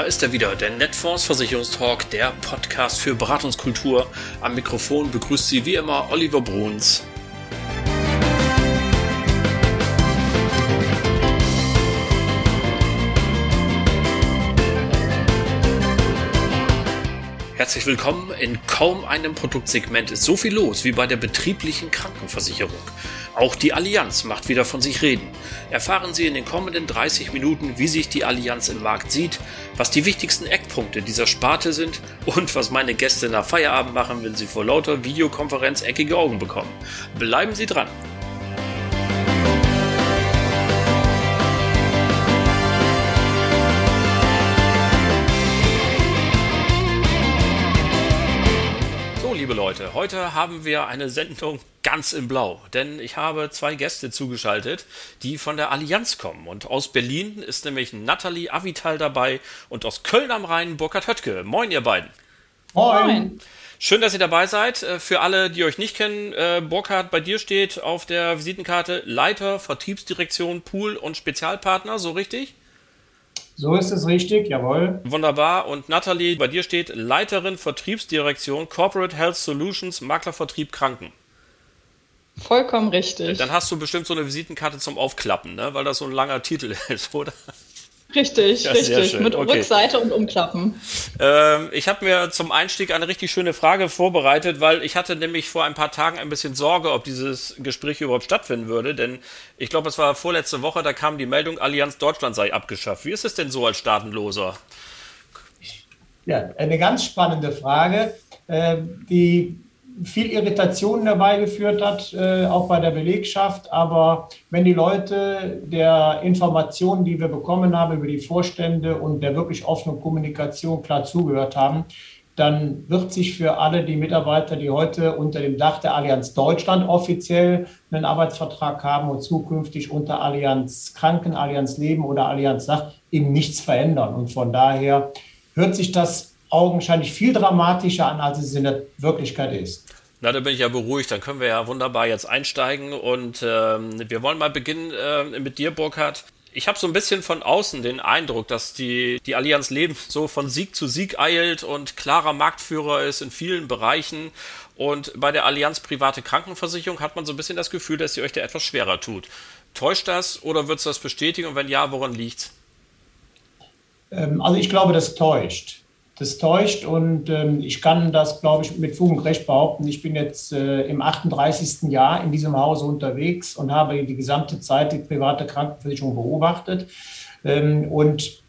Da ist er wieder, der Netfonds Versicherungstalk, der Podcast für Beratungskultur. Am Mikrofon begrüßt Sie wie immer Oliver Bruns. Herzlich willkommen. In kaum einem Produktsegment ist so viel los wie bei der betrieblichen Krankenversicherung. Auch die Allianz macht wieder von sich reden. Erfahren Sie in den kommenden 30 Minuten, wie sich die Allianz im Markt sieht, was die wichtigsten Eckpunkte dieser Sparte sind und was meine Gäste nach Feierabend machen, wenn sie vor lauter Videokonferenz eckige Augen bekommen. Bleiben Sie dran. Leute, heute haben wir eine Sendung ganz in Blau, denn ich habe zwei Gäste zugeschaltet, die von der Allianz kommen. Und aus Berlin ist nämlich Nathalie Avital dabei und aus Köln am Rhein Burkhard Höttke. Moin, ihr beiden. Moin. Schön, dass ihr dabei seid. Äh, für alle, die euch nicht kennen, äh, Burkhard, bei dir steht auf der Visitenkarte Leiter Vertriebsdirektion Pool und Spezialpartner, so richtig? So ist es richtig, jawohl. Wunderbar. Und Nathalie, bei dir steht Leiterin Vertriebsdirektion Corporate Health Solutions Maklervertrieb Kranken. Vollkommen richtig. Dann hast du bestimmt so eine Visitenkarte zum Aufklappen, ne? weil das so ein langer Titel ist, oder? Richtig, ja, richtig. Mit okay. Rückseite und Umklappen. Ähm, ich habe mir zum Einstieg eine richtig schöne Frage vorbereitet, weil ich hatte nämlich vor ein paar Tagen ein bisschen Sorge, ob dieses Gespräch überhaupt stattfinden würde. Denn ich glaube, es war vorletzte Woche, da kam die Meldung, Allianz Deutschland sei abgeschafft. Wie ist es denn so als Staatenloser? Ja, eine ganz spannende Frage. Äh, die viel Irritationen herbeigeführt hat, äh, auch bei der Belegschaft. Aber wenn die Leute der Informationen, die wir bekommen haben über die Vorstände und der wirklich offenen Kommunikation klar zugehört haben, dann wird sich für alle die Mitarbeiter, die heute unter dem Dach der Allianz Deutschland offiziell einen Arbeitsvertrag haben und zukünftig unter Allianz Kranken, Allianz Leben oder Allianz Sach eben nichts verändern. Und von daher hört sich das augenscheinlich viel dramatischer an, als es in der Wirklichkeit ist. Na, da bin ich ja beruhigt. Dann können wir ja wunderbar jetzt einsteigen. Und ähm, wir wollen mal beginnen äh, mit dir, Burkhard. Ich habe so ein bisschen von außen den Eindruck, dass die, die Allianz Leben so von Sieg zu Sieg eilt und klarer Marktführer ist in vielen Bereichen. Und bei der Allianz Private Krankenversicherung hat man so ein bisschen das Gefühl, dass sie euch da etwas schwerer tut. Täuscht das oder wird es das bestätigen? Und wenn ja, woran liegt's? Ähm, also ich glaube, das täuscht das täuscht und ähm, ich kann das, glaube ich, mit Fug und Recht behaupten. Ich bin jetzt äh, im 38. Jahr in diesem Hause unterwegs und habe die gesamte Zeit die private Krankenversicherung beobachtet. Ähm, und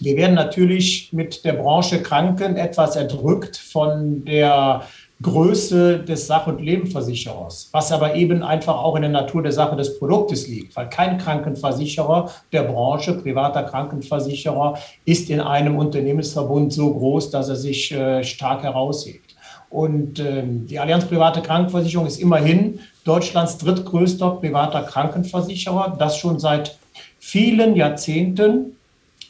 wir werden natürlich mit der Branche Kranken etwas erdrückt von der Größe des Sach- und Lebensversicherers, was aber eben einfach auch in der Natur der Sache des Produktes liegt, weil kein Krankenversicherer der Branche, privater Krankenversicherer, ist in einem Unternehmensverbund so groß, dass er sich äh, stark heraushebt. Und ähm, die Allianz Private Krankenversicherung ist immerhin Deutschlands drittgrößter privater Krankenversicherer, das schon seit vielen Jahrzehnten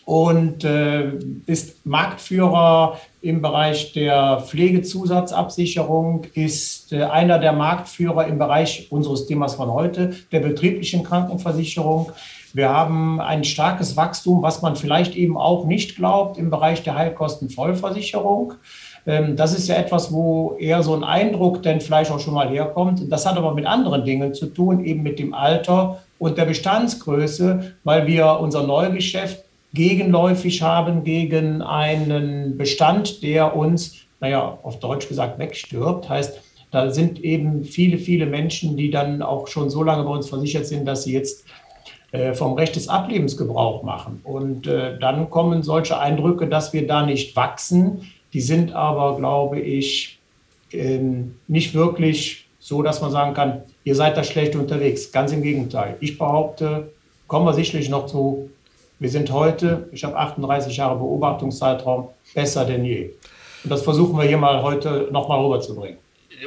und äh, ist Marktführer im Bereich der Pflegezusatzabsicherung, ist äh, einer der Marktführer im Bereich unseres Themas von heute, der betrieblichen Krankenversicherung. Wir haben ein starkes Wachstum, was man vielleicht eben auch nicht glaubt, im Bereich der Heilkostenvollversicherung. Ähm, das ist ja etwas, wo eher so ein Eindruck denn vielleicht auch schon mal herkommt. Das hat aber mit anderen Dingen zu tun, eben mit dem Alter und der Bestandsgröße, weil wir unser Neugeschäft gegenläufig haben gegen einen Bestand, der uns, naja, auf Deutsch gesagt, wegstirbt. Heißt, da sind eben viele, viele Menschen, die dann auch schon so lange bei uns versichert sind, dass sie jetzt äh, vom Recht des Ablebens Gebrauch machen. Und äh, dann kommen solche Eindrücke, dass wir da nicht wachsen. Die sind aber, glaube ich, ähm, nicht wirklich so, dass man sagen kann, ihr seid da schlecht unterwegs. Ganz im Gegenteil. Ich behaupte, kommen wir sicherlich noch zu, wir sind heute, ich habe 38 Jahre Beobachtungszeitraum, besser denn je. Und das versuchen wir hier mal heute nochmal rüberzubringen.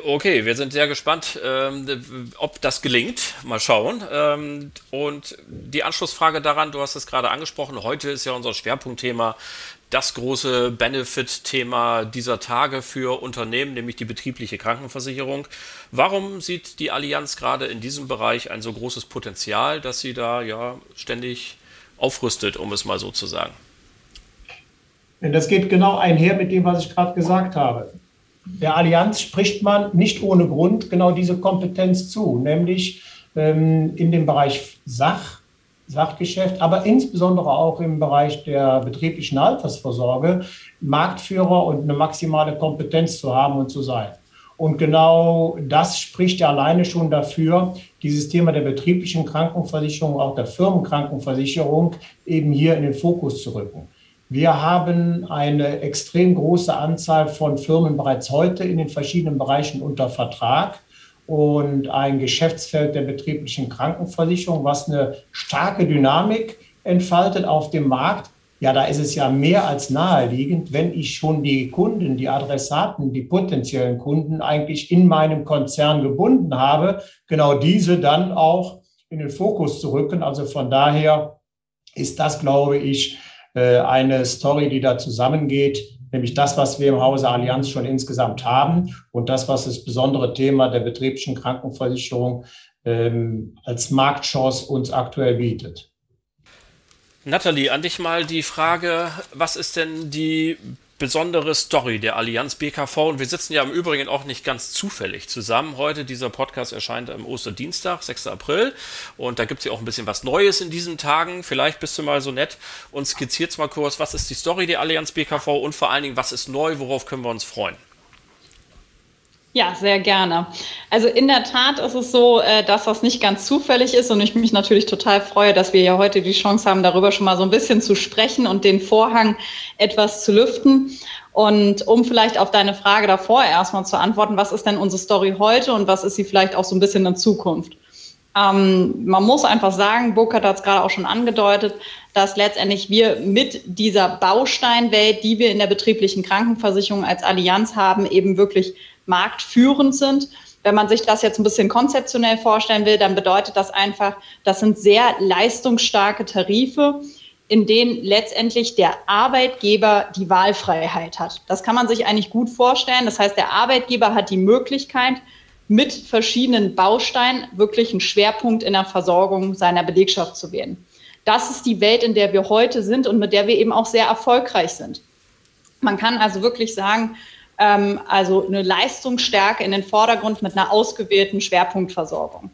Okay, wir sind sehr gespannt, ähm, ob das gelingt. Mal schauen. Ähm, und die Anschlussfrage daran, du hast es gerade angesprochen, heute ist ja unser Schwerpunktthema das große Benefit-Thema dieser Tage für Unternehmen, nämlich die betriebliche Krankenversicherung. Warum sieht die Allianz gerade in diesem Bereich ein so großes Potenzial, dass sie da ja ständig aufrüstet, um es mal so zu sagen? Denn das geht genau einher mit dem, was ich gerade gesagt habe. Der Allianz spricht man nicht ohne Grund genau diese Kompetenz zu, nämlich ähm, in dem Bereich Sach, Sachgeschäft, aber insbesondere auch im Bereich der betrieblichen Altersvorsorge Marktführer und eine maximale Kompetenz zu haben und zu sein. Und genau das spricht ja alleine schon dafür, dieses Thema der betrieblichen Krankenversicherung, auch der Firmenkrankenversicherung eben hier in den Fokus zu rücken. Wir haben eine extrem große Anzahl von Firmen bereits heute in den verschiedenen Bereichen unter Vertrag und ein Geschäftsfeld der betrieblichen Krankenversicherung, was eine starke Dynamik entfaltet auf dem Markt. Ja, da ist es ja mehr als naheliegend, wenn ich schon die Kunden, die Adressaten, die potenziellen Kunden eigentlich in meinem Konzern gebunden habe, genau diese dann auch in den Fokus zu rücken. Also von daher ist das, glaube ich, äh, eine Story, die da zusammengeht, nämlich das, was wir im Hause Allianz schon insgesamt haben und das, was das besondere Thema der betrieblichen Krankenversicherung ähm, als Marktchance uns aktuell bietet. Nathalie, an dich mal die Frage, was ist denn die besondere Story der Allianz BKV und wir sitzen ja im Übrigen auch nicht ganz zufällig zusammen. Heute dieser Podcast erscheint am Osterdienstag, 6. April und da gibt es ja auch ein bisschen was Neues in diesen Tagen. Vielleicht bist du mal so nett und skizzierst mal kurz, was ist die Story der Allianz BKV und vor allen Dingen, was ist neu, worauf können wir uns freuen? Ja, sehr gerne. Also in der Tat ist es so, äh, dass das nicht ganz zufällig ist und ich mich natürlich total freue, dass wir ja heute die Chance haben, darüber schon mal so ein bisschen zu sprechen und den Vorhang etwas zu lüften. Und um vielleicht auf deine Frage davor erstmal zu antworten, was ist denn unsere Story heute und was ist sie vielleicht auch so ein bisschen in Zukunft? Ähm, man muss einfach sagen, Burkhardt hat es gerade auch schon angedeutet, dass letztendlich wir mit dieser Bausteinwelt, die wir in der betrieblichen Krankenversicherung als Allianz haben, eben wirklich marktführend sind. Wenn man sich das jetzt ein bisschen konzeptionell vorstellen will, dann bedeutet das einfach, das sind sehr leistungsstarke Tarife, in denen letztendlich der Arbeitgeber die Wahlfreiheit hat. Das kann man sich eigentlich gut vorstellen. Das heißt, der Arbeitgeber hat die Möglichkeit, mit verschiedenen Bausteinen wirklich einen Schwerpunkt in der Versorgung seiner Belegschaft zu wählen. Das ist die Welt, in der wir heute sind und mit der wir eben auch sehr erfolgreich sind. Man kann also wirklich sagen, ähm, also eine Leistungsstärke in den Vordergrund mit einer ausgewählten Schwerpunktversorgung.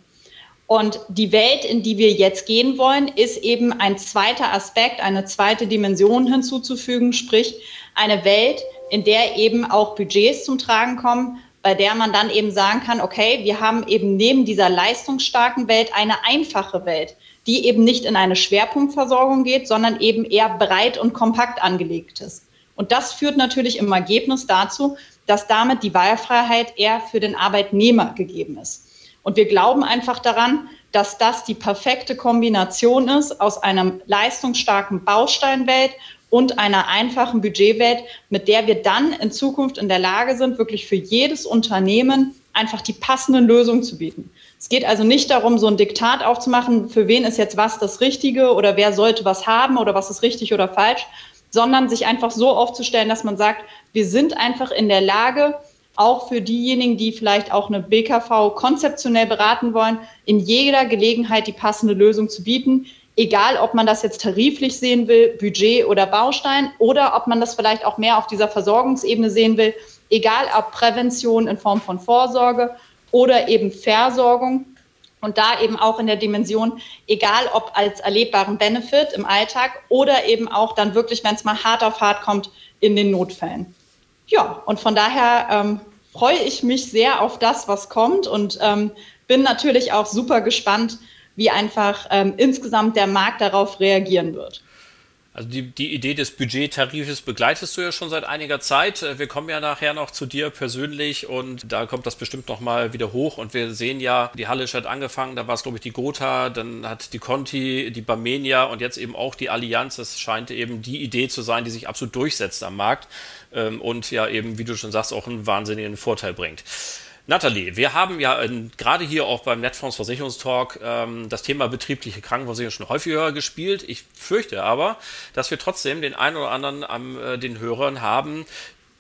Und die Welt, in die wir jetzt gehen wollen, ist eben ein zweiter Aspekt, eine zweite Dimension hinzuzufügen, sprich eine Welt, in der eben auch Budgets zum Tragen kommen, bei der man dann eben sagen kann, okay, wir haben eben neben dieser leistungsstarken Welt eine einfache Welt, die eben nicht in eine Schwerpunktversorgung geht, sondern eben eher breit und kompakt angelegt ist. Und das führt natürlich im Ergebnis dazu, dass damit die Wahlfreiheit eher für den Arbeitnehmer gegeben ist. Und wir glauben einfach daran, dass das die perfekte Kombination ist aus einer leistungsstarken Bausteinwelt und einer einfachen Budgetwelt, mit der wir dann in Zukunft in der Lage sind, wirklich für jedes Unternehmen einfach die passenden Lösungen zu bieten. Es geht also nicht darum, so ein Diktat aufzumachen, für wen ist jetzt was das Richtige oder wer sollte was haben oder was ist richtig oder falsch, sondern sich einfach so aufzustellen, dass man sagt, wir sind einfach in der Lage, auch für diejenigen, die vielleicht auch eine BKV konzeptionell beraten wollen, in jeder Gelegenheit die passende Lösung zu bieten. Egal, ob man das jetzt tariflich sehen will, Budget oder Baustein, oder ob man das vielleicht auch mehr auf dieser Versorgungsebene sehen will. Egal, ob Prävention in Form von Vorsorge oder eben Versorgung und da eben auch in der Dimension, egal ob als erlebbaren Benefit im Alltag oder eben auch dann wirklich, wenn es mal hart auf hart kommt, in den Notfällen. Ja, und von daher ähm, freue ich mich sehr auf das, was kommt und ähm, bin natürlich auch super gespannt, wie einfach ähm, insgesamt der Markt darauf reagieren wird. Also die, die Idee des Budgettarifes begleitest du ja schon seit einiger Zeit. Äh, wir kommen ja nachher noch zu dir persönlich und da kommt das bestimmt nochmal wieder hoch. Und wir sehen ja, die Halle hat angefangen, da war es glaube ich die Gotha, dann hat die Conti, die Barmenia und jetzt eben auch die Allianz. Das scheint eben die Idee zu sein, die sich absolut durchsetzt am Markt ähm, und ja eben, wie du schon sagst, auch einen wahnsinnigen Vorteil bringt. Nathalie, wir haben ja in, gerade hier auch beim Netfonds Versicherungstalk ähm, das Thema betriebliche Krankenversicherung schon häufiger gespielt. Ich fürchte aber, dass wir trotzdem den einen oder anderen an äh, den Hörern haben,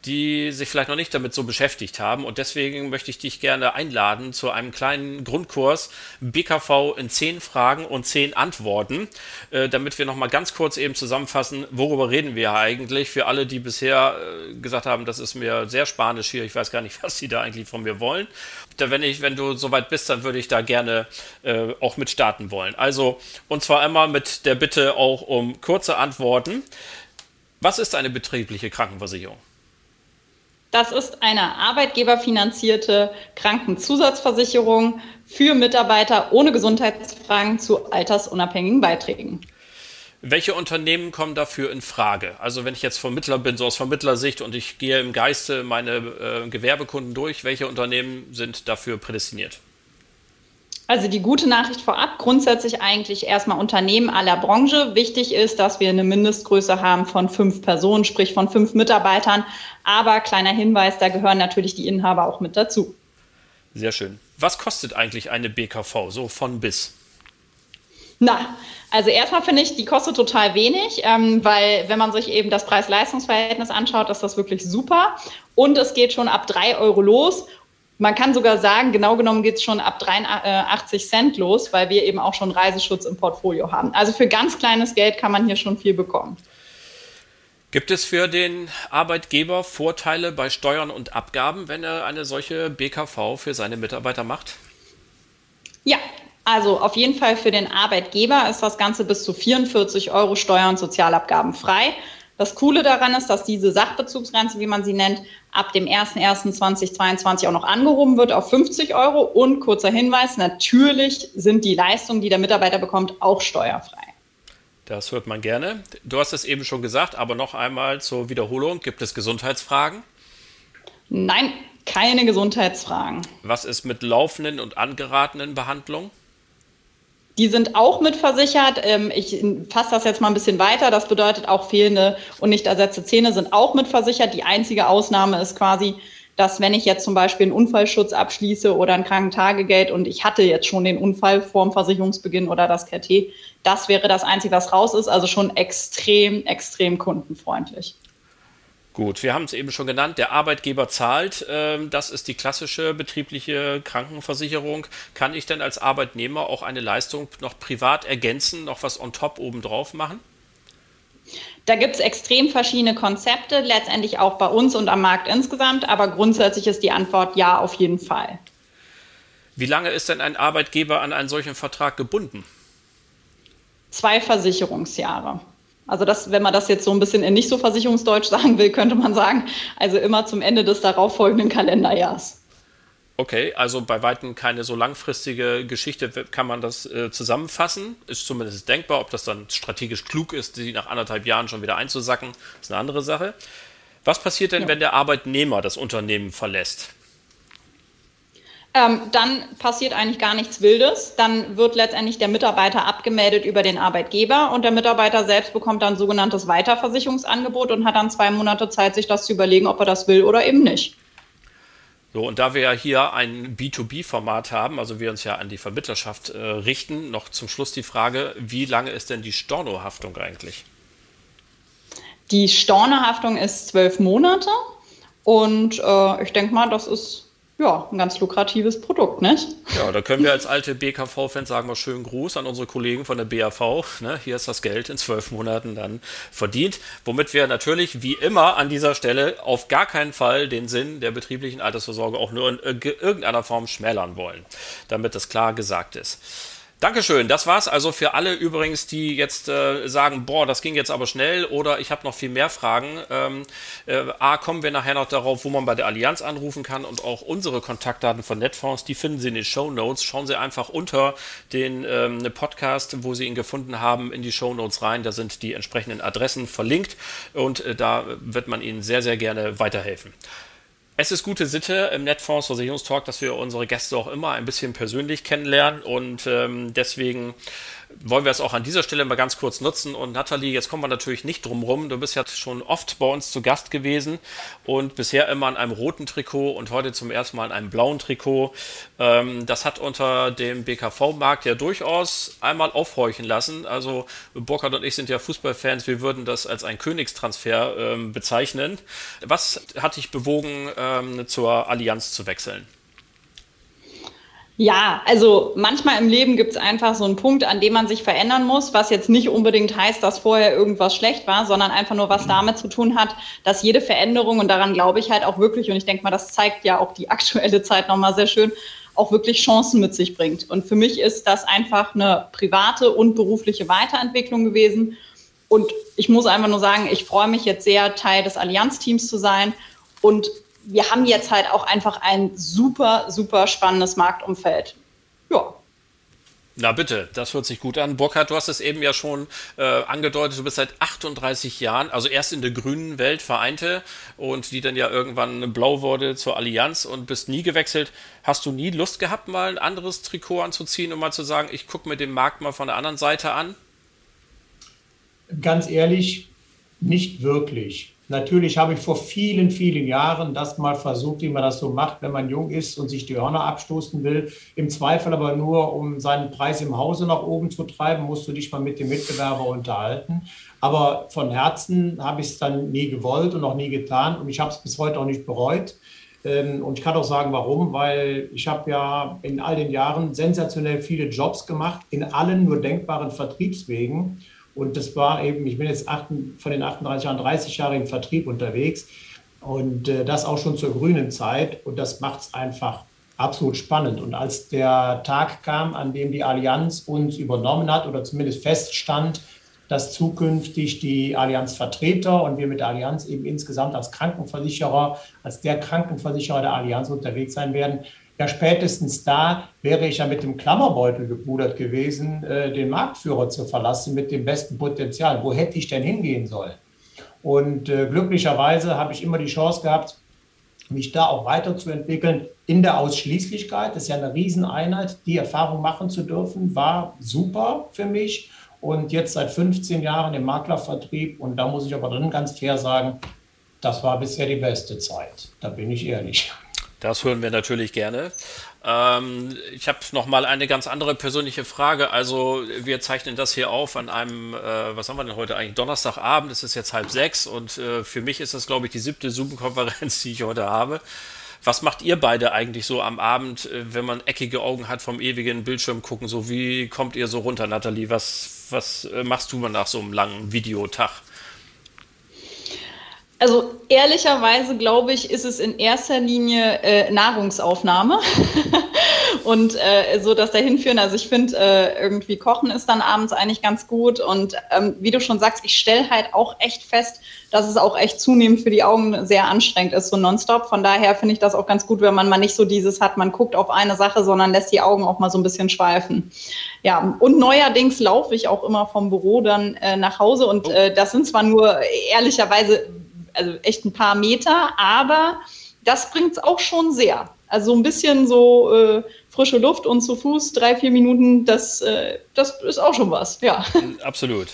die sich vielleicht noch nicht damit so beschäftigt haben. Und deswegen möchte ich dich gerne einladen zu einem kleinen Grundkurs BKV in zehn Fragen und zehn Antworten, äh, damit wir nochmal ganz kurz eben zusammenfassen, worüber reden wir eigentlich für alle, die bisher äh, gesagt haben, das ist mir sehr spanisch hier, ich weiß gar nicht, was die da eigentlich von mir wollen. Da, wenn, ich, wenn du soweit bist, dann würde ich da gerne äh, auch mit starten wollen. Also, und zwar einmal mit der Bitte auch um kurze Antworten. Was ist eine betriebliche Krankenversicherung? Das ist eine arbeitgeberfinanzierte Krankenzusatzversicherung für Mitarbeiter ohne Gesundheitsfragen zu altersunabhängigen Beiträgen. Welche Unternehmen kommen dafür in Frage? Also wenn ich jetzt Vermittler bin, so aus Vermittlersicht und ich gehe im Geiste meine äh, Gewerbekunden durch, welche Unternehmen sind dafür prädestiniert? Also die gute Nachricht vorab, grundsätzlich eigentlich erstmal Unternehmen aller Branche. Wichtig ist, dass wir eine Mindestgröße haben von fünf Personen, sprich von fünf Mitarbeitern. Aber kleiner Hinweis, da gehören natürlich die Inhaber auch mit dazu. Sehr schön. Was kostet eigentlich eine BKV, so von bis? Na, also erstmal finde ich, die kostet total wenig, ähm, weil wenn man sich eben das Preis-Leistungs-Verhältnis anschaut, ist das wirklich super. Und es geht schon ab drei Euro los man kann sogar sagen, genau genommen geht es schon ab 83 Cent los, weil wir eben auch schon Reiseschutz im Portfolio haben. Also für ganz kleines Geld kann man hier schon viel bekommen. Gibt es für den Arbeitgeber Vorteile bei Steuern und Abgaben, wenn er eine solche BKV für seine Mitarbeiter macht? Ja, also auf jeden Fall für den Arbeitgeber ist das Ganze bis zu 44 Euro Steuern und Sozialabgaben frei. Das Coole daran ist, dass diese Sachbezugsgrenze, wie man sie nennt, ab dem 01.01.2022 auch noch angehoben wird auf 50 Euro. Und kurzer Hinweis, natürlich sind die Leistungen, die der Mitarbeiter bekommt, auch steuerfrei. Das hört man gerne. Du hast es eben schon gesagt, aber noch einmal zur Wiederholung. Gibt es Gesundheitsfragen? Nein, keine Gesundheitsfragen. Was ist mit laufenden und angeratenen Behandlungen? Die sind auch mitversichert. Ähm, ich fasse das jetzt mal ein bisschen weiter. Das bedeutet auch fehlende und nicht ersetzte Zähne sind auch mitversichert. Die einzige Ausnahme ist quasi, dass wenn ich jetzt zum Beispiel einen Unfallschutz abschließe oder ein Krankentagegeld und ich hatte jetzt schon den Unfall vorm Versicherungsbeginn oder das KT, das wäre das Einzige, was raus ist. Also schon extrem, extrem kundenfreundlich. Gut, wir haben es eben schon genannt, der Arbeitgeber zahlt. Ähm, das ist die klassische betriebliche Krankenversicherung. Kann ich denn als Arbeitnehmer auch eine Leistung noch privat ergänzen, noch was on top obendrauf machen? Da gibt es extrem verschiedene Konzepte, letztendlich auch bei uns und am Markt insgesamt, aber grundsätzlich ist die Antwort ja auf jeden Fall. Wie lange ist denn ein Arbeitgeber an einen solchen Vertrag gebunden? Zwei Versicherungsjahre. Also das, wenn man das jetzt so ein bisschen in nicht so Versicherungsdeutsch sagen will, könnte man sagen, also immer zum Ende des darauffolgenden Kalenderjahrs. Okay, also bei weitem keine so langfristige Geschichte kann man das äh, zusammenfassen. Ist zumindest denkbar. Ob das dann strategisch klug ist, die nach anderthalb Jahren schon wieder einzusacken, ist eine andere Sache. Was passiert denn, ja. wenn der Arbeitnehmer das Unternehmen verlässt? Ähm, dann passiert eigentlich gar nichts Wildes. Dann wird letztendlich der Mitarbeiter abgemeldet über den Arbeitgeber und der Mitarbeiter selbst bekommt dann sogenanntes Weiterversicherungsangebot und hat dann zwei Monate Zeit, sich das zu überlegen, ob er das will oder eben nicht. So, und da wir ja hier ein B2B-Format haben, also wir uns ja an die Vermittlerschaft äh, richten, noch zum Schluss die Frage, wie lange ist denn die Stornohaftung eigentlich? Die Stornohaftung ist zwölf Monate und äh, ich denke mal, das ist ja, ein ganz lukratives Produkt, nicht? Ja, da können wir als alte BKV-Fans sagen wir schönen Gruß an unsere Kollegen von der BAV. Ne? Hier ist das Geld in zwölf Monaten dann verdient, womit wir natürlich wie immer an dieser Stelle auf gar keinen Fall den Sinn der betrieblichen Altersvorsorge auch nur in irgendeiner Form schmälern wollen, damit das klar gesagt ist. Dankeschön. Das war's also für alle übrigens, die jetzt äh, sagen, boah, das ging jetzt aber schnell oder ich habe noch viel mehr Fragen. Ähm, äh, A, kommen wir nachher noch darauf, wo man bei der Allianz anrufen kann und auch unsere Kontaktdaten von Netfonds, die finden Sie in den Show Notes. Schauen Sie einfach unter den ähm, Podcast, wo Sie ihn gefunden haben, in die Show Notes rein. Da sind die entsprechenden Adressen verlinkt und äh, da wird man Ihnen sehr, sehr gerne weiterhelfen. Es ist gute Sitte im Netfonds Versicherungstalk, dass wir unsere Gäste auch immer ein bisschen persönlich kennenlernen und ähm, deswegen wollen wir es auch an dieser Stelle mal ganz kurz nutzen. Und Nathalie, jetzt kommen wir natürlich nicht drum rum. Du bist ja schon oft bei uns zu Gast gewesen und bisher immer in einem roten Trikot und heute zum ersten Mal in einem blauen Trikot. Ähm, das hat unter dem BKV-Markt ja durchaus einmal aufhorchen lassen. Also Burkhard und ich sind ja Fußballfans. Wir würden das als ein Königstransfer ähm, bezeichnen. Was hat dich bewogen, ähm, zur Allianz zu wechseln? Ja, also manchmal im Leben gibt es einfach so einen Punkt, an dem man sich verändern muss, was jetzt nicht unbedingt heißt, dass vorher irgendwas schlecht war, sondern einfach nur was damit zu tun hat, dass jede Veränderung, und daran glaube ich halt auch wirklich, und ich denke mal, das zeigt ja auch die aktuelle Zeit nochmal sehr schön, auch wirklich Chancen mit sich bringt. Und für mich ist das einfach eine private und berufliche Weiterentwicklung gewesen. Und ich muss einfach nur sagen, ich freue mich jetzt sehr, Teil des Allianz-Teams zu sein und wir haben jetzt halt auch einfach ein super, super spannendes Marktumfeld. Ja. Na bitte, das hört sich gut an. Burkhard, du hast es eben ja schon äh, angedeutet, du bist seit 38 Jahren, also erst in der grünen Welt vereinte und die dann ja irgendwann blau wurde zur Allianz und bist nie gewechselt. Hast du nie Lust gehabt, mal ein anderes Trikot anzuziehen und mal zu sagen, ich gucke mir den Markt mal von der anderen Seite an? Ganz ehrlich, nicht wirklich. Natürlich habe ich vor vielen, vielen Jahren das mal versucht, wie man das so macht, wenn man jung ist und sich die Hörner abstoßen will. Im Zweifel aber nur, um seinen Preis im Hause nach oben zu treiben, musst du dich mal mit dem Mitbewerber unterhalten. Aber von Herzen habe ich es dann nie gewollt und auch nie getan. Und ich habe es bis heute auch nicht bereut. Ähm, und ich kann auch sagen, warum, weil ich habe ja in all den Jahren sensationell viele Jobs gemacht, in allen nur denkbaren Vertriebswegen. Und das war eben, ich bin jetzt acht, von den 38 Jahren 30 Jahre im Vertrieb unterwegs und äh, das auch schon zur grünen Zeit. Und das macht es einfach absolut spannend. Und als der Tag kam, an dem die Allianz uns übernommen hat oder zumindest feststand, dass zukünftig die Allianz Vertreter und wir mit der Allianz eben insgesamt als Krankenversicherer, als der Krankenversicherer der Allianz unterwegs sein werden, ja, spätestens da wäre ich ja mit dem Klammerbeutel gepudert gewesen, äh, den Marktführer zu verlassen mit dem besten Potenzial. Wo hätte ich denn hingehen sollen? Und äh, glücklicherweise habe ich immer die Chance gehabt, mich da auch weiterzuentwickeln in der Ausschließlichkeit. Das ist ja eine Rieseneinheit. Die Erfahrung machen zu dürfen, war super für mich. Und jetzt seit 15 Jahren im Maklervertrieb. Und da muss ich aber drin ganz fair sagen, das war bisher die beste Zeit. Da bin ich ehrlich. Das hören wir natürlich gerne. Ähm, ich habe noch mal eine ganz andere persönliche Frage. Also wir zeichnen das hier auf an einem, äh, was haben wir denn heute eigentlich? Donnerstagabend. Es ist jetzt halb sechs und äh, für mich ist das, glaube ich, die siebte Zoom-Konferenz, die ich heute habe. Was macht ihr beide eigentlich so am Abend, äh, wenn man eckige Augen hat vom ewigen Bildschirm gucken? So wie kommt ihr so runter, Nathalie? Was, was äh, machst du mal nach so einem langen Videotag? Also ehrlicherweise glaube ich, ist es in erster Linie äh, Nahrungsaufnahme und äh, so das dahinführen. Also ich finde, äh, irgendwie Kochen ist dann abends eigentlich ganz gut und ähm, wie du schon sagst, ich stelle halt auch echt fest, dass es auch echt zunehmend für die Augen sehr anstrengend ist, so nonstop. Von daher finde ich das auch ganz gut, wenn man mal nicht so dieses hat, man guckt auf eine Sache, sondern lässt die Augen auch mal so ein bisschen schweifen. Ja, und neuerdings laufe ich auch immer vom Büro dann äh, nach Hause und oh. äh, das sind zwar nur ehrlicherweise also echt ein paar Meter, aber das bringt es auch schon sehr. Also ein bisschen so äh, frische Luft und zu Fuß, drei, vier Minuten, das, äh, das ist auch schon was, ja. Absolut.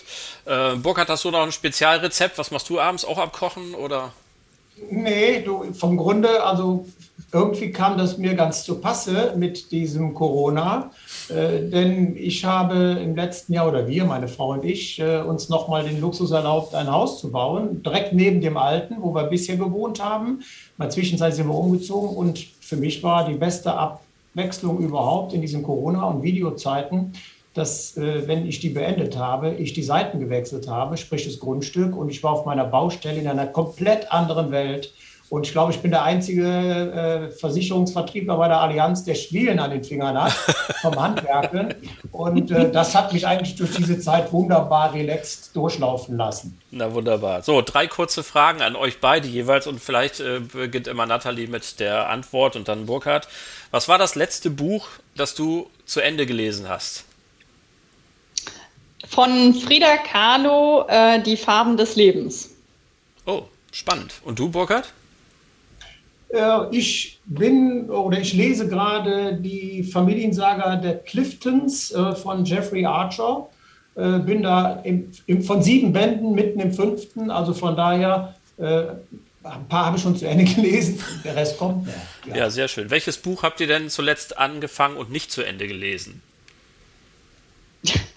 Äh, Burkhard, hast du noch ein Spezialrezept? Was machst du abends auch abkochen oder? Nee, du, vom Grunde, also irgendwie kam das mir ganz zu Passe mit diesem Corona, äh, denn ich habe im letzten Jahr oder wir, meine Frau und ich, äh, uns nochmal den Luxus erlaubt, ein Haus zu bauen, direkt neben dem alten, wo wir bisher gewohnt haben. Mal zwischenzeitlich sind wir umgezogen und für mich war die beste Abwechslung überhaupt in diesen Corona- und Videozeiten, dass, äh, wenn ich die beendet habe, ich die Seiten gewechselt habe, sprich das Grundstück, und ich war auf meiner Baustelle in einer komplett anderen Welt und ich glaube, ich bin der einzige äh, Versicherungsvertriebler bei der Allianz, der Schwielen an den Fingern hat vom Handwerken. Und äh, das hat mich eigentlich durch diese Zeit wunderbar relaxed durchlaufen lassen. Na wunderbar. So, drei kurze Fragen an euch beide jeweils und vielleicht äh, beginnt immer Nathalie mit der Antwort und dann Burkhard. Was war das letzte Buch, das du zu Ende gelesen hast? Von Frida Kahlo, äh, Die Farben des Lebens. Oh, spannend. Und du, Burkhard? Äh, ich bin oder ich lese gerade die Familiensaga der Cliftons äh, von Jeffrey Archer. Äh, bin da im, im, von sieben Bänden mitten im fünften, also von daher ein paar habe ich schon zu Ende gelesen, der Rest kommt. Ja. ja, sehr schön. Welches Buch habt ihr denn zuletzt angefangen und nicht zu Ende gelesen?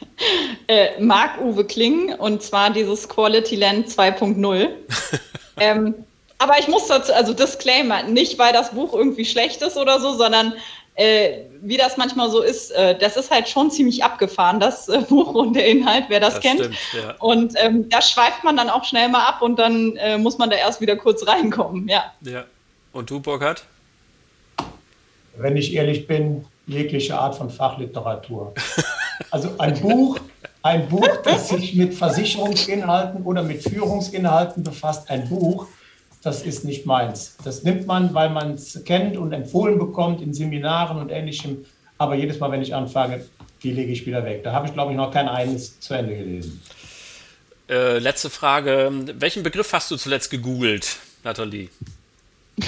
äh, Marc-Uwe Kling und zwar dieses Quality Land 2.0. ähm, aber ich muss dazu, also Disclaimer, nicht weil das Buch irgendwie schlecht ist oder so, sondern äh, wie das manchmal so ist, äh, das ist halt schon ziemlich abgefahren, das äh, Buch und der Inhalt, wer das, das kennt. Stimmt, ja. Und ähm, da schweift man dann auch schnell mal ab und dann äh, muss man da erst wieder kurz reinkommen, ja. Ja. Und du, Burkhard? Wenn ich ehrlich bin, jegliche Art von Fachliteratur. Also ein Buch, ein Buch, das sich mit Versicherungsinhalten oder mit Führungsinhalten befasst, ein Buch, das ist nicht meins. Das nimmt man, weil man es kennt und empfohlen bekommt in Seminaren und ähnlichem. Aber jedes Mal, wenn ich anfange, die lege ich wieder weg. Da habe ich, glaube ich, noch kein eines zu Ende gelesen. Äh, letzte Frage. Welchen Begriff hast du zuletzt gegoogelt, Nathalie?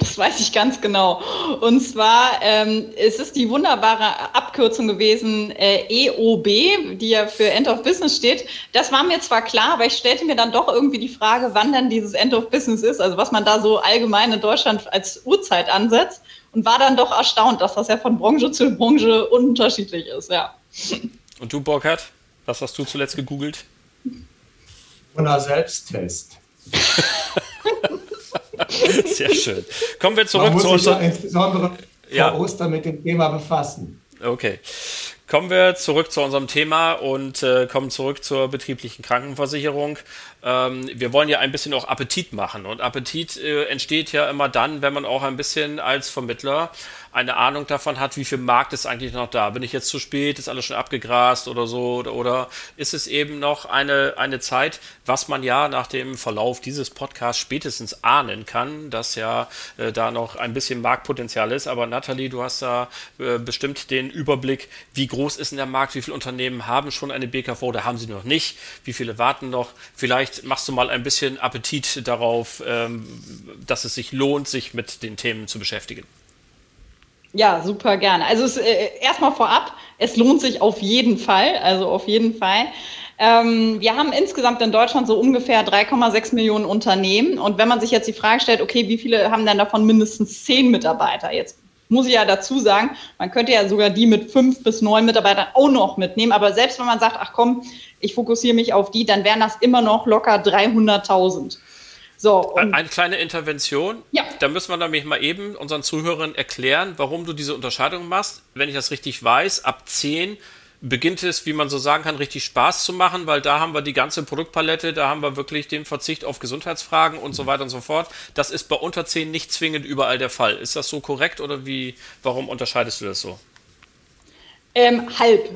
Das weiß ich ganz genau. Und zwar ähm, es ist die wunderbare Abkürzung gewesen, äh, EOB, die ja für End of Business steht. Das war mir zwar klar, aber ich stellte mir dann doch irgendwie die Frage, wann denn dieses End of Business ist, also was man da so allgemein in Deutschland als Uhrzeit ansetzt und war dann doch erstaunt, dass das ja von Branche zu Branche unterschiedlich ist, ja. Und du, Burkhard, was hast du zuletzt gegoogelt? Corona Selbsttest. Sehr schön. Kommen wir zurück Man muss zu unserem. Insbesondere ja. vor Ostern mit dem Thema befassen. Okay. Kommen wir zurück zu unserem Thema und äh, kommen zurück zur betrieblichen Krankenversicherung. Ähm, wir wollen ja ein bisschen auch Appetit machen und Appetit äh, entsteht ja immer dann, wenn man auch ein bisschen als Vermittler eine Ahnung davon hat, wie viel Markt ist eigentlich noch da. Bin ich jetzt zu spät, ist alles schon abgegrast oder so oder, oder ist es eben noch eine, eine Zeit, was man ja nach dem Verlauf dieses Podcasts spätestens ahnen kann, dass ja äh, da noch ein bisschen Marktpotenzial ist. Aber Nathalie, du hast da äh, bestimmt den Überblick, wie groß ist denn der Markt, wie viele Unternehmen haben schon eine BKV oder haben sie noch nicht, wie viele warten noch. Vielleicht machst du mal ein bisschen Appetit darauf, ähm, dass es sich lohnt, sich mit den Themen zu beschäftigen. Ja, super gerne. Also es, äh, erstmal vorab, es lohnt sich auf jeden Fall, also auf jeden Fall. Ähm, wir haben insgesamt in Deutschland so ungefähr 3,6 Millionen Unternehmen. Und wenn man sich jetzt die Frage stellt, okay, wie viele haben denn davon mindestens zehn Mitarbeiter? Jetzt muss ich ja dazu sagen, man könnte ja sogar die mit fünf bis neun Mitarbeitern auch noch mitnehmen. Aber selbst wenn man sagt, ach komm, ich fokussiere mich auf die, dann wären das immer noch locker 300.000. So, Eine kleine Intervention. Ja. Da müssen wir nämlich mal eben unseren Zuhörern erklären, warum du diese Unterscheidung machst. Wenn ich das richtig weiß, ab 10 beginnt es, wie man so sagen kann, richtig Spaß zu machen, weil da haben wir die ganze Produktpalette, da haben wir wirklich den Verzicht auf Gesundheitsfragen und so weiter und so fort. Das ist bei unter 10 nicht zwingend überall der Fall. Ist das so korrekt oder wie, warum unterscheidest du das so? Ähm, halb.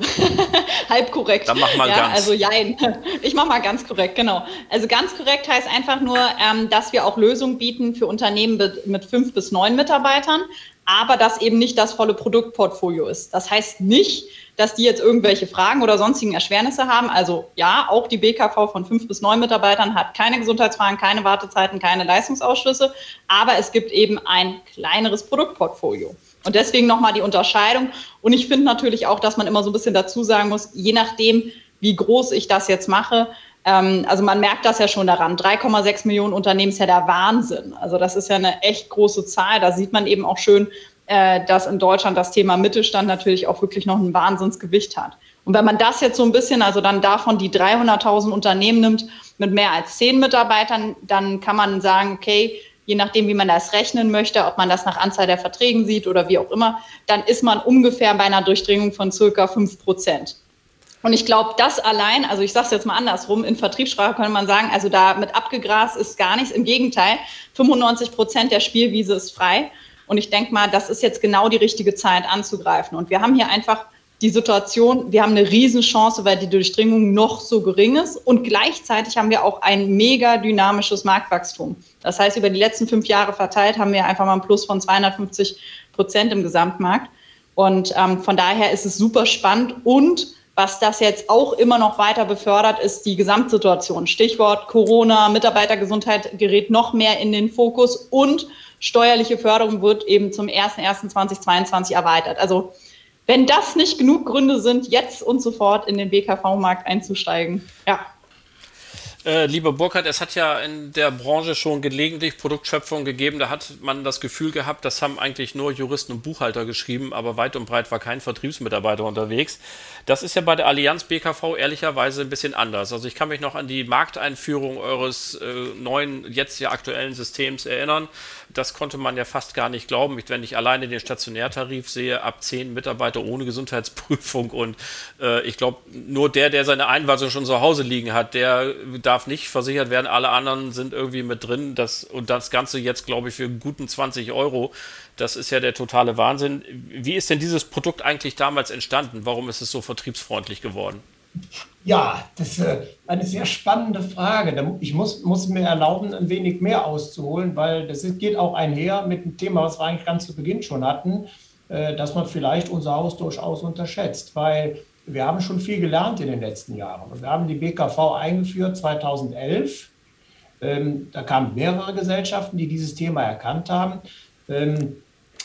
halb korrekt. Dann mach mal ja, ganz. Also jein. Ich mach mal ganz korrekt, genau. Also ganz korrekt heißt einfach nur, ähm, dass wir auch Lösungen bieten für Unternehmen mit fünf bis neun Mitarbeitern, aber dass eben nicht das volle Produktportfolio ist. Das heißt nicht, dass die jetzt irgendwelche Fragen oder sonstigen Erschwernisse haben. Also ja, auch die BKV von fünf bis neun Mitarbeitern hat keine Gesundheitsfragen, keine Wartezeiten, keine Leistungsausschlüsse, aber es gibt eben ein kleineres Produktportfolio. Und deswegen nochmal die Unterscheidung. Und ich finde natürlich auch, dass man immer so ein bisschen dazu sagen muss, je nachdem, wie groß ich das jetzt mache, ähm, also man merkt das ja schon daran, 3,6 Millionen Unternehmen ist ja der Wahnsinn. Also das ist ja eine echt große Zahl. Da sieht man eben auch schön, äh, dass in Deutschland das Thema Mittelstand natürlich auch wirklich noch ein Wahnsinnsgewicht hat. Und wenn man das jetzt so ein bisschen, also dann davon die 300.000 Unternehmen nimmt mit mehr als zehn Mitarbeitern, dann kann man sagen, okay, je nachdem, wie man das rechnen möchte, ob man das nach Anzahl der Verträgen sieht oder wie auch immer, dann ist man ungefähr bei einer Durchdringung von circa 5 Prozent. Und ich glaube, das allein, also ich sage es jetzt mal andersrum, in Vertriebssprache könnte man sagen, also da mit abgegrast ist gar nichts. Im Gegenteil, 95 Prozent der Spielwiese ist frei. Und ich denke mal, das ist jetzt genau die richtige Zeit anzugreifen. Und wir haben hier einfach die Situation, wir haben eine Riesenchance, weil die Durchdringung noch so gering ist und gleichzeitig haben wir auch ein mega dynamisches Marktwachstum. Das heißt, über die letzten fünf Jahre verteilt haben wir einfach mal ein Plus von 250 Prozent im Gesamtmarkt. Und ähm, von daher ist es super spannend und was das jetzt auch immer noch weiter befördert, ist die Gesamtsituation. Stichwort Corona, Mitarbeitergesundheit gerät noch mehr in den Fokus und steuerliche Förderung wird eben zum 01.01.2022 erweitert. Also wenn das nicht genug Gründe sind, jetzt und sofort in den BKV-Markt einzusteigen, ja, äh, lieber Burkhard, es hat ja in der Branche schon gelegentlich Produktschöpfung gegeben. Da hat man das Gefühl gehabt, das haben eigentlich nur Juristen und Buchhalter geschrieben, aber weit und breit war kein Vertriebsmitarbeiter unterwegs. Das ist ja bei der Allianz BKV ehrlicherweise ein bisschen anders. Also ich kann mich noch an die Markteinführung eures äh, neuen, jetzt ja aktuellen Systems erinnern. Das konnte man ja fast gar nicht glauben. Wenn ich alleine den Stationärtarif sehe, ab zehn Mitarbeiter ohne Gesundheitsprüfung und äh, ich glaube, nur der, der seine Einweisung schon zu Hause liegen hat, der darf nicht versichert werden. Alle anderen sind irgendwie mit drin. Das, und das Ganze jetzt, glaube ich, für guten 20 Euro. Das ist ja der totale Wahnsinn. Wie ist denn dieses Produkt eigentlich damals entstanden? Warum ist es so vertriebsfreundlich geworden? Ja, das ist äh, eine sehr spannende Frage. Ich muss, muss mir erlauben, ein wenig mehr auszuholen, weil das geht auch einher mit dem Thema, was wir eigentlich ganz zu Beginn schon hatten, äh, dass man vielleicht unser Haus durchaus unterschätzt, weil wir haben schon viel gelernt in den letzten Jahren. Wir haben die BKV eingeführt 2011. Ähm, da kamen mehrere Gesellschaften, die dieses Thema erkannt haben.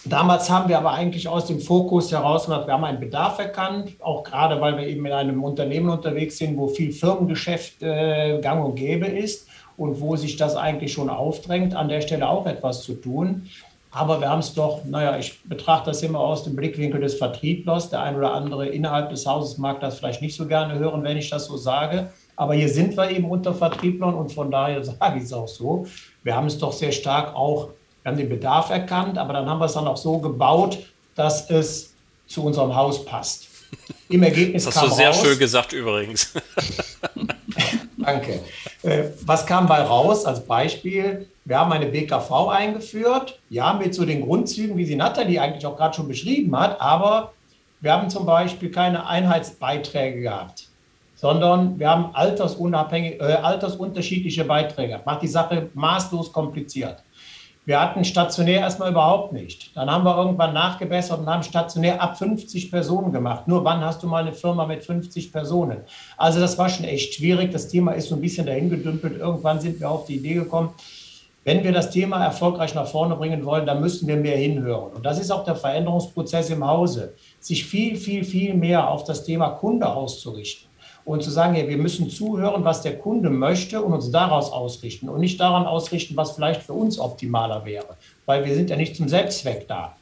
Damals haben wir aber eigentlich aus dem Fokus heraus gemacht, wir haben einen Bedarf erkannt, auch gerade weil wir eben in einem Unternehmen unterwegs sind, wo viel Firmengeschäft äh, gang und gäbe ist und wo sich das eigentlich schon aufdrängt, an der Stelle auch etwas zu tun. Aber wir haben es doch, naja, ich betrachte das immer aus dem Blickwinkel des Vertrieblers. Der ein oder andere innerhalb des Hauses mag das vielleicht nicht so gerne hören, wenn ich das so sage. Aber hier sind wir eben unter Vertrieblern und von daher sage ich es auch so. Wir haben es doch sehr stark auch wir haben den Bedarf erkannt, aber dann haben wir es dann auch so gebaut, dass es zu unserem Haus passt. Im Ergebnis das hast kam du sehr raus, schön gesagt übrigens. Danke. Äh, was kam bei raus als Beispiel? Wir haben eine BKV eingeführt, ja, mit so den Grundzügen, wie sie Nathalie eigentlich auch gerade schon beschrieben hat, aber wir haben zum Beispiel keine Einheitsbeiträge gehabt, sondern wir haben altersunabhängig, äh, altersunterschiedliche Beiträge. Macht die Sache maßlos kompliziert. Wir hatten stationär erstmal überhaupt nicht. Dann haben wir irgendwann nachgebessert und haben stationär ab 50 Personen gemacht. Nur wann hast du mal eine Firma mit 50 Personen? Also das war schon echt schwierig. Das Thema ist so ein bisschen dahin gedümpelt. Irgendwann sind wir auf die Idee gekommen, wenn wir das Thema erfolgreich nach vorne bringen wollen, dann müssen wir mehr hinhören. Und das ist auch der Veränderungsprozess im Hause, sich viel, viel, viel mehr auf das Thema Kunde auszurichten und zu sagen, ja, wir müssen zuhören, was der Kunde möchte und uns daraus ausrichten und nicht daran ausrichten, was vielleicht für uns optimaler wäre, weil wir sind ja nicht zum Selbstzweck da.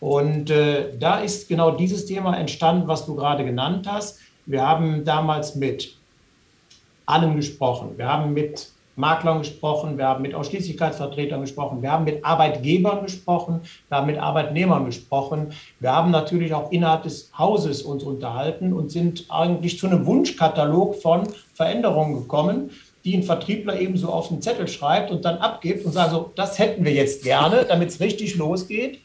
Und äh, da ist genau dieses Thema entstanden, was du gerade genannt hast. Wir haben damals mit allen gesprochen. Wir haben mit Maklern gesprochen, wir haben mit Ausschließlichkeitsvertretern gesprochen, wir haben mit Arbeitgebern gesprochen, wir haben mit Arbeitnehmern gesprochen. Wir haben natürlich auch innerhalb des Hauses uns unterhalten und sind eigentlich zu einem Wunschkatalog von Veränderungen gekommen, die ein Vertriebler eben so auf den Zettel schreibt und dann abgibt und sagt so, das hätten wir jetzt gerne, damit es richtig losgeht.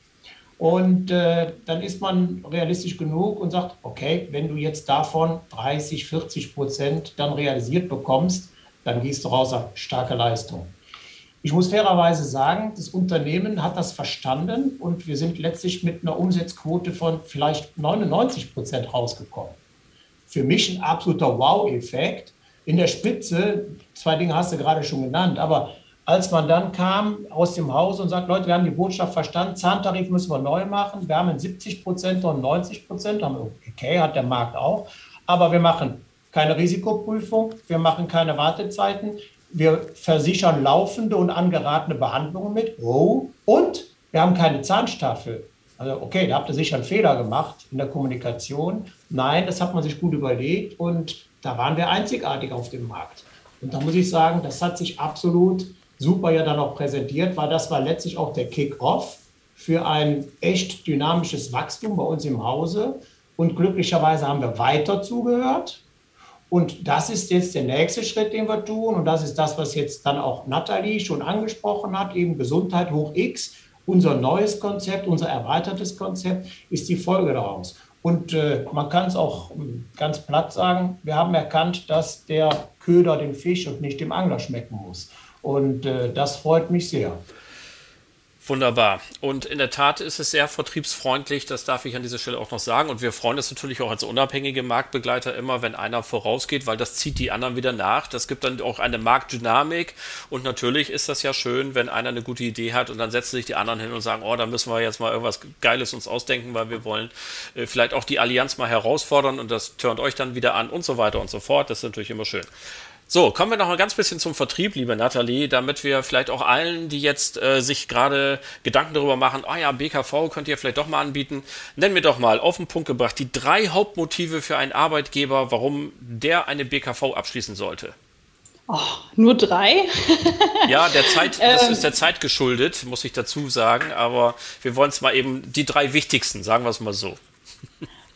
Und äh, dann ist man realistisch genug und sagt, okay, wenn du jetzt davon 30, 40 Prozent dann realisiert bekommst, dann gehst du raus auf starke Leistung. Ich muss fairerweise sagen, das Unternehmen hat das verstanden und wir sind letztlich mit einer Umsatzquote von vielleicht 99 Prozent rausgekommen. Für mich ein absoluter Wow-Effekt. In der Spitze, zwei Dinge hast du gerade schon genannt, aber als man dann kam aus dem Haus und sagt, Leute, wir haben die Botschaft verstanden, Zahntarif müssen wir neu machen, wir haben 70 Prozent und 90 Prozent, okay, hat der Markt auch, aber wir machen keine Risikoprüfung, wir machen keine Wartezeiten, wir versichern laufende und angeratene Behandlungen mit. Oh, und wir haben keine Zahnstaffel. Also okay, da habt ihr sicher einen Fehler gemacht in der Kommunikation. Nein, das hat man sich gut überlegt und da waren wir einzigartig auf dem Markt. Und da muss ich sagen, das hat sich absolut super ja dann auch präsentiert, weil das war letztlich auch der Kick-off für ein echt dynamisches Wachstum bei uns im Hause. Und glücklicherweise haben wir weiter zugehört. Und das ist jetzt der nächste Schritt, den wir tun. Und das ist das, was jetzt dann auch Nathalie schon angesprochen hat, eben Gesundheit hoch X. Unser neues Konzept, unser erweitertes Konzept ist die Folge daraus. Und äh, man kann es auch hm, ganz platt sagen, wir haben erkannt, dass der Köder dem Fisch und nicht dem Angler schmecken muss. Und äh, das freut mich sehr. Wunderbar. Und in der Tat ist es sehr vertriebsfreundlich, das darf ich an dieser Stelle auch noch sagen. Und wir freuen uns natürlich auch als unabhängige Marktbegleiter immer, wenn einer vorausgeht, weil das zieht die anderen wieder nach. Das gibt dann auch eine Marktdynamik. Und natürlich ist das ja schön, wenn einer eine gute Idee hat und dann setzen sich die anderen hin und sagen, oh, da müssen wir jetzt mal irgendwas Geiles uns ausdenken, weil wir wollen äh, vielleicht auch die Allianz mal herausfordern und das turnt euch dann wieder an und so weiter und so fort. Das ist natürlich immer schön. So, kommen wir noch ein ganz bisschen zum Vertrieb, liebe Nathalie, damit wir vielleicht auch allen, die jetzt äh, sich gerade Gedanken darüber machen, oh ja, BKV könnt ihr vielleicht doch mal anbieten, nenn mir doch mal auf den Punkt gebracht die drei Hauptmotive für einen Arbeitgeber, warum der eine BKV abschließen sollte. Oh, nur drei? ja, der Zeit, das ähm. ist der Zeit geschuldet, muss ich dazu sagen, aber wir wollen es mal eben die drei wichtigsten, sagen wir es mal so.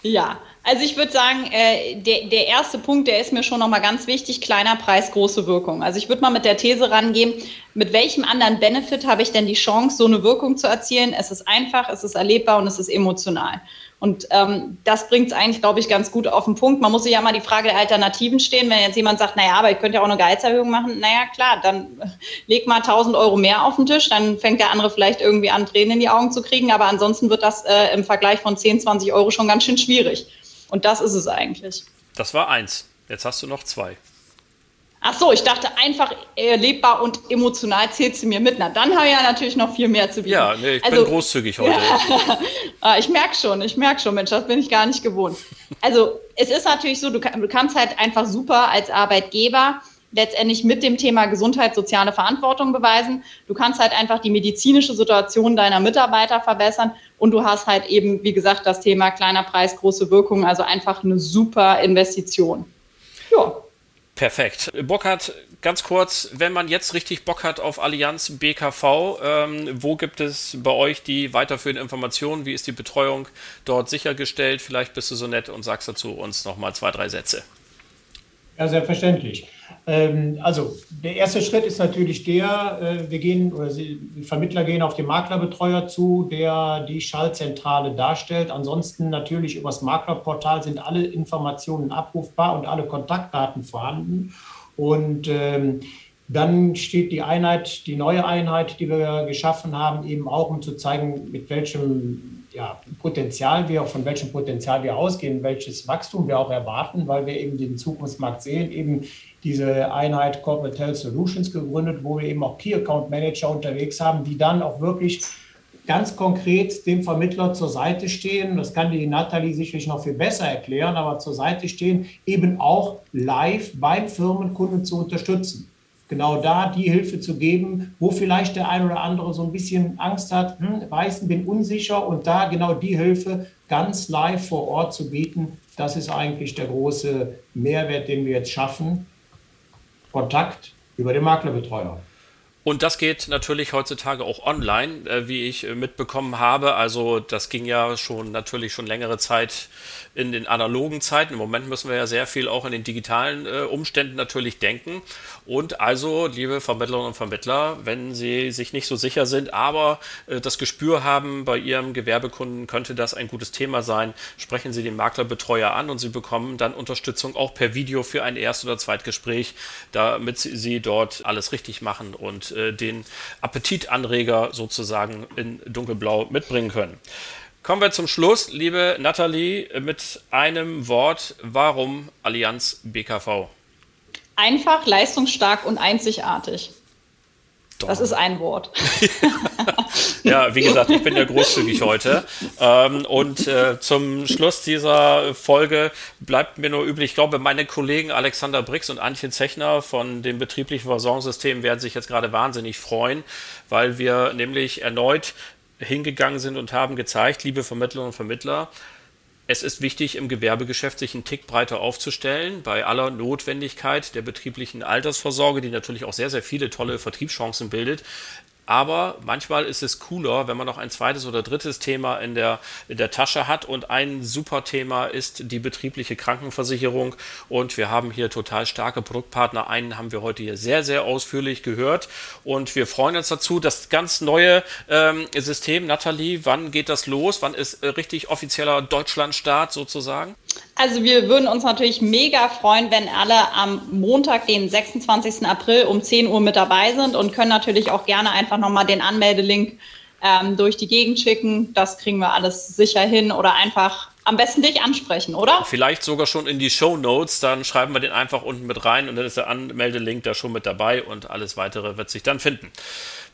Ja, also ich würde sagen, äh, der, der erste Punkt, der ist mir schon nochmal ganz wichtig, kleiner Preis, große Wirkung. Also ich würde mal mit der These rangehen, mit welchem anderen Benefit habe ich denn die Chance, so eine Wirkung zu erzielen? Es ist einfach, es ist erlebbar und es ist emotional. Und ähm, das bringt es eigentlich, glaube ich, ganz gut auf den Punkt. Man muss sich ja mal die Frage der Alternativen stehen. Wenn jetzt jemand sagt, naja, aber ich könnte ja auch eine Gehaltserhöhung machen, naja, klar, dann leg mal 1000 Euro mehr auf den Tisch, dann fängt der andere vielleicht irgendwie an, Tränen in die Augen zu kriegen. Aber ansonsten wird das äh, im Vergleich von 10, 20 Euro schon ganz schön schwierig. Und das ist es eigentlich. Das war eins. Jetzt hast du noch zwei. Ach so, ich dachte einfach erlebbar und emotional zählt sie mir mit. Na, dann habe ich ja natürlich noch viel mehr zu bieten. Ja, nee, ich also, bin großzügig heute. Ah, ich merke schon, ich merke schon, Mensch, das bin ich gar nicht gewohnt. Also es ist natürlich so, du, du kannst halt einfach super als Arbeitgeber letztendlich mit dem Thema Gesundheit soziale Verantwortung beweisen. Du kannst halt einfach die medizinische Situation deiner Mitarbeiter verbessern und du hast halt eben, wie gesagt, das Thema kleiner Preis, große Wirkung, also einfach eine super Investition. Ja. Perfekt. Burkhard, ganz kurz, wenn man jetzt richtig Bock hat auf Allianz BKV, ähm, wo gibt es bei euch die weiterführenden Informationen? Wie ist die Betreuung dort sichergestellt? Vielleicht bist du so nett und sagst dazu uns nochmal zwei, drei Sätze. Ja, selbstverständlich. Ähm, also der erste Schritt ist natürlich der, äh, wir gehen oder die Vermittler gehen auf den Maklerbetreuer zu, der die Schaltzentrale darstellt. Ansonsten natürlich über das Maklerportal sind alle Informationen abrufbar und alle Kontaktdaten vorhanden. Und ähm, dann steht die Einheit, die neue Einheit, die wir geschaffen haben, eben auch, um zu zeigen, mit welchem ja, Potenzial wir, von welchem Potenzial wir ausgehen, welches Wachstum wir auch erwarten, weil wir eben den Zukunftsmarkt sehen, eben diese Einheit Corporate Health Solutions gegründet, wo wir eben auch Key Account Manager unterwegs haben, die dann auch wirklich ganz konkret dem Vermittler zur Seite stehen. Das kann die Nathalie sicherlich noch viel besser erklären, aber zur Seite stehen, eben auch live beim Firmenkunden zu unterstützen. Genau da die Hilfe zu geben, wo vielleicht der ein oder andere so ein bisschen Angst hat, hm, weiß, bin unsicher und da genau die Hilfe ganz live vor Ort zu bieten, das ist eigentlich der große Mehrwert, den wir jetzt schaffen Kontakt über den Maklerbetreuer. Und das geht natürlich heutzutage auch online, äh, wie ich äh, mitbekommen habe. Also das ging ja schon natürlich schon längere Zeit in den analogen Zeiten. Im Moment müssen wir ja sehr viel auch in den digitalen äh, Umständen natürlich denken. Und also, liebe Vermittlerinnen und Vermittler, wenn Sie sich nicht so sicher sind, aber äh, das Gespür haben, bei Ihrem Gewerbekunden könnte das ein gutes Thema sein, sprechen Sie den Maklerbetreuer an und Sie bekommen dann Unterstützung auch per Video für ein Erst- oder Zweitgespräch, damit Sie dort alles richtig machen und äh, den Appetitanreger sozusagen in dunkelblau mitbringen können. Kommen wir zum Schluss, liebe Nathalie, mit einem Wort. Warum Allianz BKV? Einfach, leistungsstark und einzigartig. Doch. Das ist ein Wort. ja, wie gesagt, ich bin ja großzügig heute. Ähm, und äh, zum Schluss dieser Folge bleibt mir nur üblich, ich glaube, meine Kollegen Alexander Brix und Antje Zechner von dem betrieblichen Versorgungssystem werden sich jetzt gerade wahnsinnig freuen, weil wir nämlich erneut hingegangen sind und haben gezeigt, liebe Vermittlerinnen und Vermittler, es ist wichtig, im Gewerbegeschäft sich einen Tick breiter aufzustellen, bei aller Notwendigkeit der betrieblichen Altersvorsorge, die natürlich auch sehr, sehr viele tolle Vertriebschancen bildet. Aber manchmal ist es cooler, wenn man noch ein zweites oder drittes Thema in der, in der Tasche hat. Und ein super Thema ist die betriebliche Krankenversicherung. Und wir haben hier total starke Produktpartner. Einen haben wir heute hier sehr, sehr ausführlich gehört. Und wir freuen uns dazu. Das ganz neue ähm, System, Nathalie, wann geht das los? Wann ist äh, richtig offizieller Deutschlandstart sozusagen? Also wir würden uns natürlich mega freuen, wenn alle am Montag, den 26. April um 10 Uhr mit dabei sind und können natürlich auch gerne einfach nochmal den Anmeldelink ähm, durch die Gegend schicken. Das kriegen wir alles sicher hin oder einfach am besten dich ansprechen, oder? Vielleicht sogar schon in die Show Notes, dann schreiben wir den einfach unten mit rein und dann ist der Anmeldelink da schon mit dabei und alles weitere wird sich dann finden.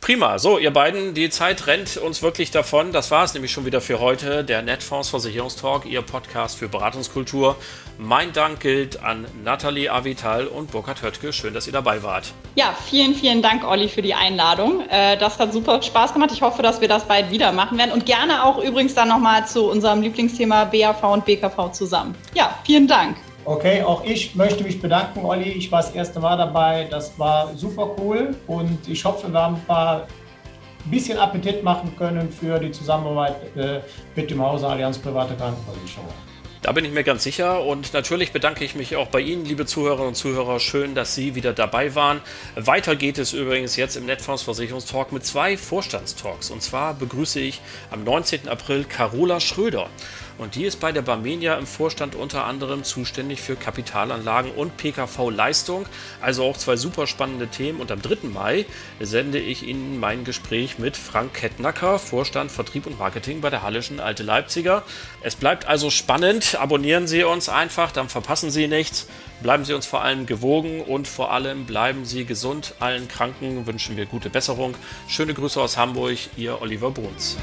Prima. So, ihr beiden, die Zeit rennt uns wirklich davon. Das war es nämlich schon wieder für heute. Der Netfonds Versicherungstalk, Ihr Podcast für Beratungskultur. Mein Dank gilt an Nathalie Avital und Burkhard Höttke. Schön, dass ihr dabei wart. Ja, vielen, vielen Dank, Olli, für die Einladung. Äh, das hat super Spaß gemacht. Ich hoffe, dass wir das bald wieder machen werden. Und gerne auch übrigens dann nochmal zu unserem Lieblingsthema BAV und BKV zusammen. Ja, vielen Dank. Okay, auch ich möchte mich bedanken, Olli. Ich war das erste Mal dabei. Das war super cool und ich hoffe, wir haben ein paar bisschen Appetit machen können für die Zusammenarbeit äh, mit dem Hause Allianz Private Krankenversicherung. Da bin ich mir ganz sicher und natürlich bedanke ich mich auch bei Ihnen, liebe Zuhörerinnen und Zuhörer. Schön, dass Sie wieder dabei waren. Weiter geht es übrigens jetzt im Netfonds Versicherungstalk mit zwei Vorstandstalks. Und zwar begrüße ich am 19. April Carola Schröder. Und die ist bei der Barmenia im Vorstand unter anderem zuständig für Kapitalanlagen und PKV-Leistung. Also auch zwei super spannende Themen. Und am 3. Mai sende ich Ihnen mein Gespräch mit Frank Kettnacker, Vorstand Vertrieb und Marketing bei der Hallischen Alte Leipziger. Es bleibt also spannend. Abonnieren Sie uns einfach, dann verpassen Sie nichts. Bleiben Sie uns vor allem gewogen und vor allem bleiben Sie gesund. Allen Kranken wünschen wir gute Besserung. Schöne Grüße aus Hamburg, Ihr Oliver Bruns.